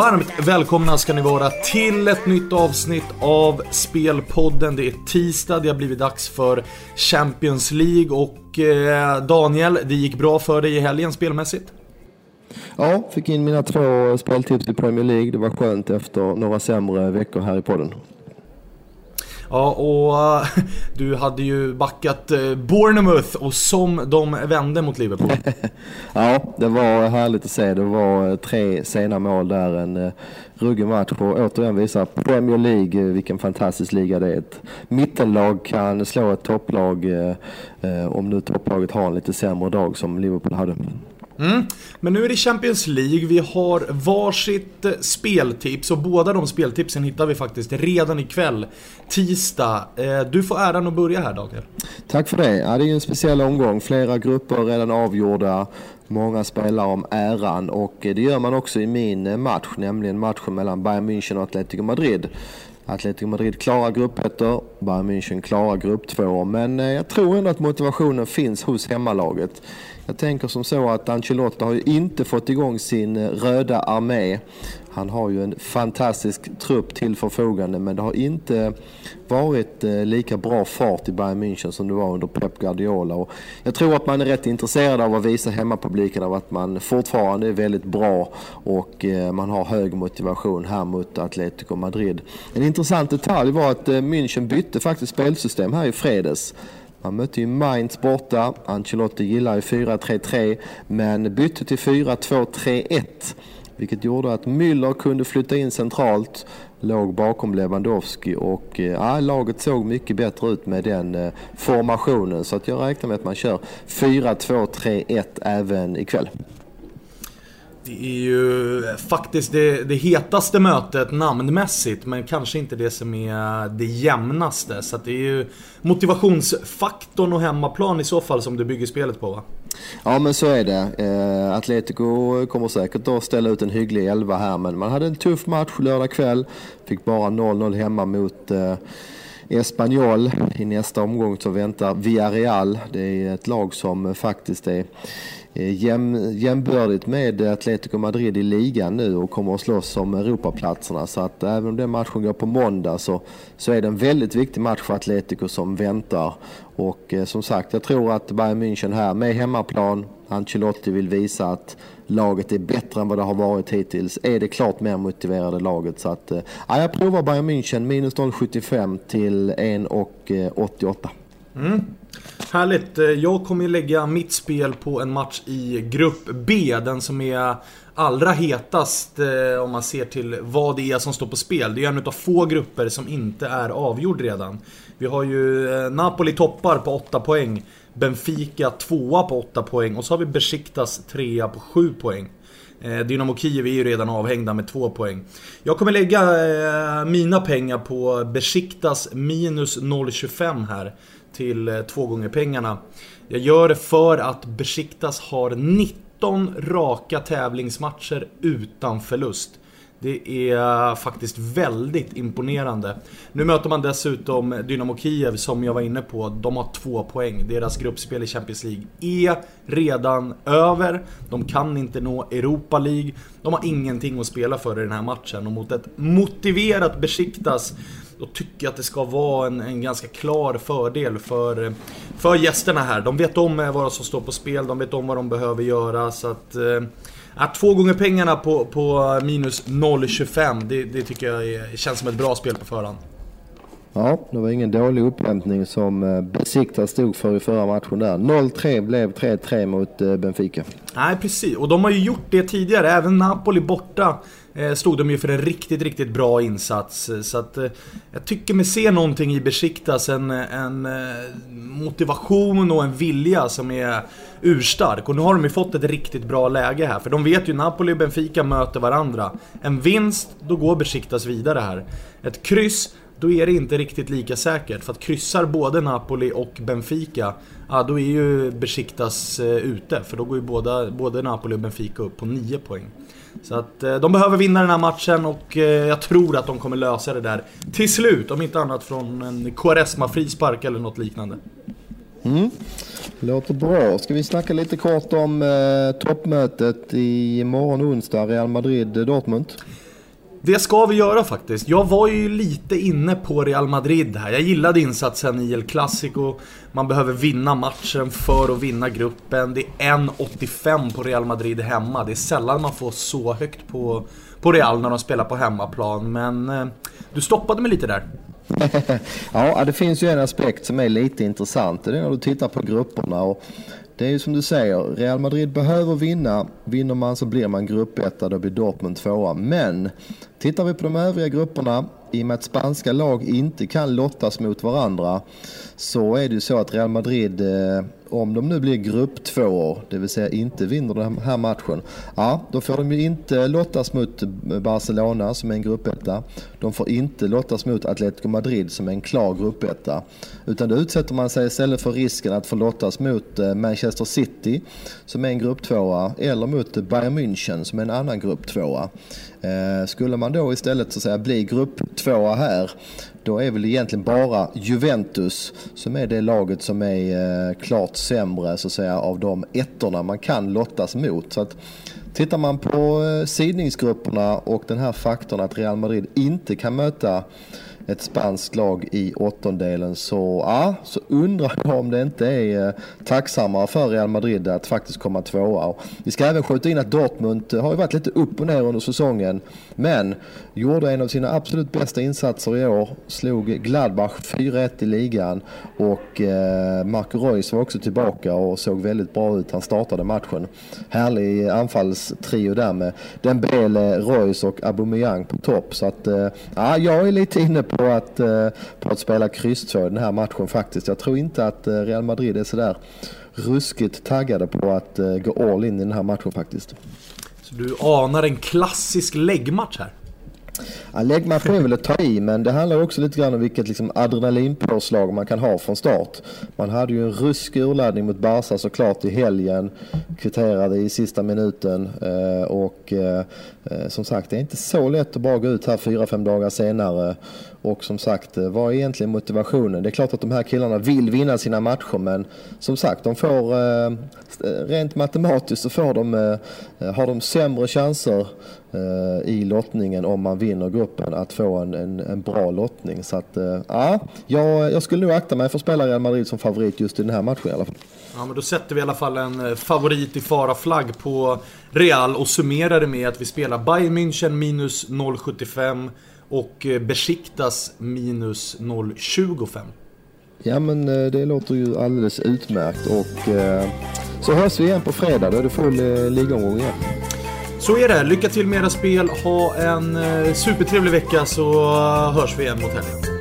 Varmt välkomna ska ni vara till ett nytt avsnitt av Spelpodden. Det är tisdag, det har blivit dags för Champions League och eh, Daniel, det gick bra för dig i helgen spelmässigt? Ja, fick in mina två speltips i Premier League. Det var skönt efter några sämre veckor här i podden. Ja, och uh, du hade ju backat uh, Bournemouth och som de vände mot Liverpool. ja, det var härligt att se. Det var eh, tre sena mål där. En eh, ruggig match och återigen visar Premier League vilken fantastisk liga det är. Ett mittenlag kan slå ett topplag om nu topplaget har en lite sämre dag som Liverpool hade. Mm. Men nu är det Champions League, vi har varsitt eh, speltips och båda de speltipsen hittar vi faktiskt redan ikväll, tisdag. Eh, du får äran att börja här Daniel. Tack för det. Ja, det är ju en speciell omgång, flera grupper redan avgjorda. Många spelar om äran och eh, det gör man också i min match, nämligen matchen mellan Bayern München och Atletico Madrid. Atletico Madrid klarar gruppettor, Bayern München klarar grupp två. Men eh, jag tror ändå att motivationen finns hos hemmalaget. Jag tänker som så att Ancelotti har ju inte fått igång sin eh, röda armé. Han har ju en fantastisk trupp till förfogande men det har inte varit eh, lika bra fart i Bayern München som det var under Pep Guardiola. Och jag tror att man är rätt intresserad av att visa hemmapubliken av att man fortfarande är väldigt bra och eh, man har hög motivation här mot Atletico Madrid. En intressant detalj var att eh, München bytte faktiskt spelsystem här i fredags. Man mötte ju Mainz borta. Ancelotti gillar ju 4-3-3 men bytte till 4-2-3-1 vilket gjorde att Müller kunde flytta in centralt, låg bakom Lewandowski och eh, ja, laget såg mycket bättre ut med den eh, formationen så att jag räknar med att man kör 4-2-3-1 även ikväll. Det är ju eh, faktiskt det, det hetaste mötet namnmässigt men kanske inte det som är det jämnaste. Så det är ju motivationsfaktorn och hemmaplan i så fall som du bygger spelet på va? Ja men så är det. Eh, Atletico kommer säkert att ställa ut en hygglig elva här men man hade en tuff match lördag kväll. Fick bara 0-0 hemma mot eh, Espanyol. I nästa omgång så väntar Villarreal. Det är ett lag som faktiskt är Eh, jäm, jämbördigt med Atletico Madrid i ligan nu och kommer att slåss om Europaplatserna. Så att även om den matchen går på måndag så, så är det en väldigt viktig match för Atletico som väntar. Och eh, som sagt, jag tror att Bayern München här med hemmaplan, Ancelotti vill visa att laget är bättre än vad det har varit hittills. Är det klart mer motiverade laget. Så att, eh, jag provar Bayern München minus 0,75 till 1,88. Mm. Härligt. Eh, jag kommer lägga mitt spel på en match i Grupp B. Den som är allra hetast eh, om man ser till vad det är som står på spel. Det är en av få grupper som inte är avgjord redan. Vi har ju eh, Napoli toppar på 8 poäng. Benfica tvåa på 8 poäng och så har vi Besiktas trea på 7 poäng. Dynamo Kiev är ju redan avhängda med 2 poäng. Jag kommer lägga mina pengar på Besiktas minus 0,25 här till eh, två gånger pengarna. Jag gör det för att Besiktas har 19 raka tävlingsmatcher utan förlust. Det är faktiskt väldigt imponerande. Nu möter man dessutom Dynamo Kiev som jag var inne på. De har två poäng. Deras gruppspel i Champions League är redan över. De kan inte nå Europa League. De har ingenting att spela för i den här matchen. Och mot ett motiverat Besiktas då tycker jag att det ska vara en, en ganska klar fördel för, för gästerna här. De vet om vad som står på spel, de vet om vad de behöver göra. Så att, att två gånger pengarna på, på minus 0,25 det, det tycker jag är, känns som ett bra spel på förhand. Ja, det var ingen dålig upphämtning som eh, Besiktas stod för i förra matchen där. 0-3 blev 3-3 mot eh, Benfica. Nej, precis. Och de har ju gjort det tidigare. Även Napoli borta Eh, Eh, stod de ju för en riktigt, riktigt bra insats. Eh, så att eh, jag tycker mig se någonting i Besiktas, en, en motivation och en vilja som är urstark. Och nu har de ju fått ett riktigt bra läge här, för de vet ju Napoli och Benfica möter varandra. En vinst, då går Besiktas vidare här. Ett kryss, då är det inte riktigt lika säkert. För att kryssar både Napoli och Benfica, ja då är ju Besiktas ute. För då går ju båda, både Napoli och Benfica upp på 9 poäng. Så att eh, de behöver vinna den här matchen och eh, jag tror att de kommer lösa det där till slut. Om inte annat från en Quaresma-frispark eller något liknande. Mm. Låter bra. Ska vi snacka lite kort om eh, toppmötet i morgon onsdag, Real Madrid-Dortmund? Det ska vi göra faktiskt. Jag var ju lite inne på Real Madrid här. Jag gillade insatsen i El Clasico. Man behöver vinna matchen för att vinna gruppen. Det är 1,85 på Real Madrid hemma. Det är sällan man får så högt på, på Real när de spelar på hemmaplan. Men eh, du stoppade mig lite där. ja, det finns ju en aspekt som är lite intressant. Det är när du tittar på grupperna. Och det är ju som du säger, Real Madrid behöver vinna. Vinner man så blir man gruppetta, då blir Dortmund tvåa. Men tittar vi på de övriga grupperna, i och med att spanska lag inte kan lottas mot varandra, så är det ju så att Real Madrid eh, om de nu blir grupp två, det vill säga inte vinner den här matchen, ja, då får de ju inte lottas mot Barcelona som är en gruppetta. De får inte lottas mot Atletico Madrid som är en klar gruppetta. Utan då utsätter man sig istället för risken att få lottas mot eh, Manchester City som är en grupp tvåa eller mot Bayern München som är en annan grupp tvåa. Eh, skulle man då istället så att säga bli grupp tvåa här då är väl egentligen bara Juventus som är det laget som är eh, klart sämre så att säga av de ettorna man kan lottas mot. Så att, tittar man på eh, sidningsgrupperna och den här faktorn att Real Madrid inte kan möta ett spanskt lag i åttondelen så, ja, så undrar jag om det inte är eh, tacksammare för Real Madrid att faktiskt komma tvåa. Vi ska även skjuta in att Dortmund eh, har ju varit lite upp och ner under säsongen men gjorde en av sina absolut bästa insatser i år, slog Gladbach 4-1 i ligan och eh, Marco Reus var också tillbaka och såg väldigt bra ut. Han startade matchen. Härlig anfallstrio där med Dembele, Reus och Aubameyang på topp. Så att, eh, ja, jag är lite inne på att, eh, på att spela kryss 2 i den här matchen faktiskt. Jag tror inte att eh, Real Madrid är sådär ruskigt taggade på att eh, gå all in i den här matchen faktiskt. Så du anar en klassisk läggmatch här? Ja, läggmatch är väl att ta i, men det handlar också lite grann om vilket liksom adrenalinpåslag man kan ha från start. Man hade ju en ruskig urladdning mot Barca såklart i helgen, kvitterade i sista minuten eh, och eh, eh som sagt det är inte så lätt att bara gå ut här fyra, fem dagar senare och som sagt, eh, vad är egentligen motivationen? Det är klart att de här killarna vill vinna sina matcher men som sagt, de får eh, rent matematiskt så får de, har de sämre chanser i lottningen om man vinner gruppen att få en, en, en bra lottning. Så att, ja, jag, jag skulle nog akta mig för att spela Real Madrid som favorit just i den här matchen i alla fall. Ja, men då sätter vi i alla fall en favorit i fara-flagg på Real och summerar det med att vi spelar Bayern München minus 0,75 och eh, Besiktas minus 0,25. Ja men eh, det låter ju alldeles utmärkt och eh, så hörs vi igen på fredag. Då är det full eh, ligomgång igen. Så är det. Lycka till med era spel. Ha en eh, supertrevlig vecka så eh, hörs vi igen mot helgen.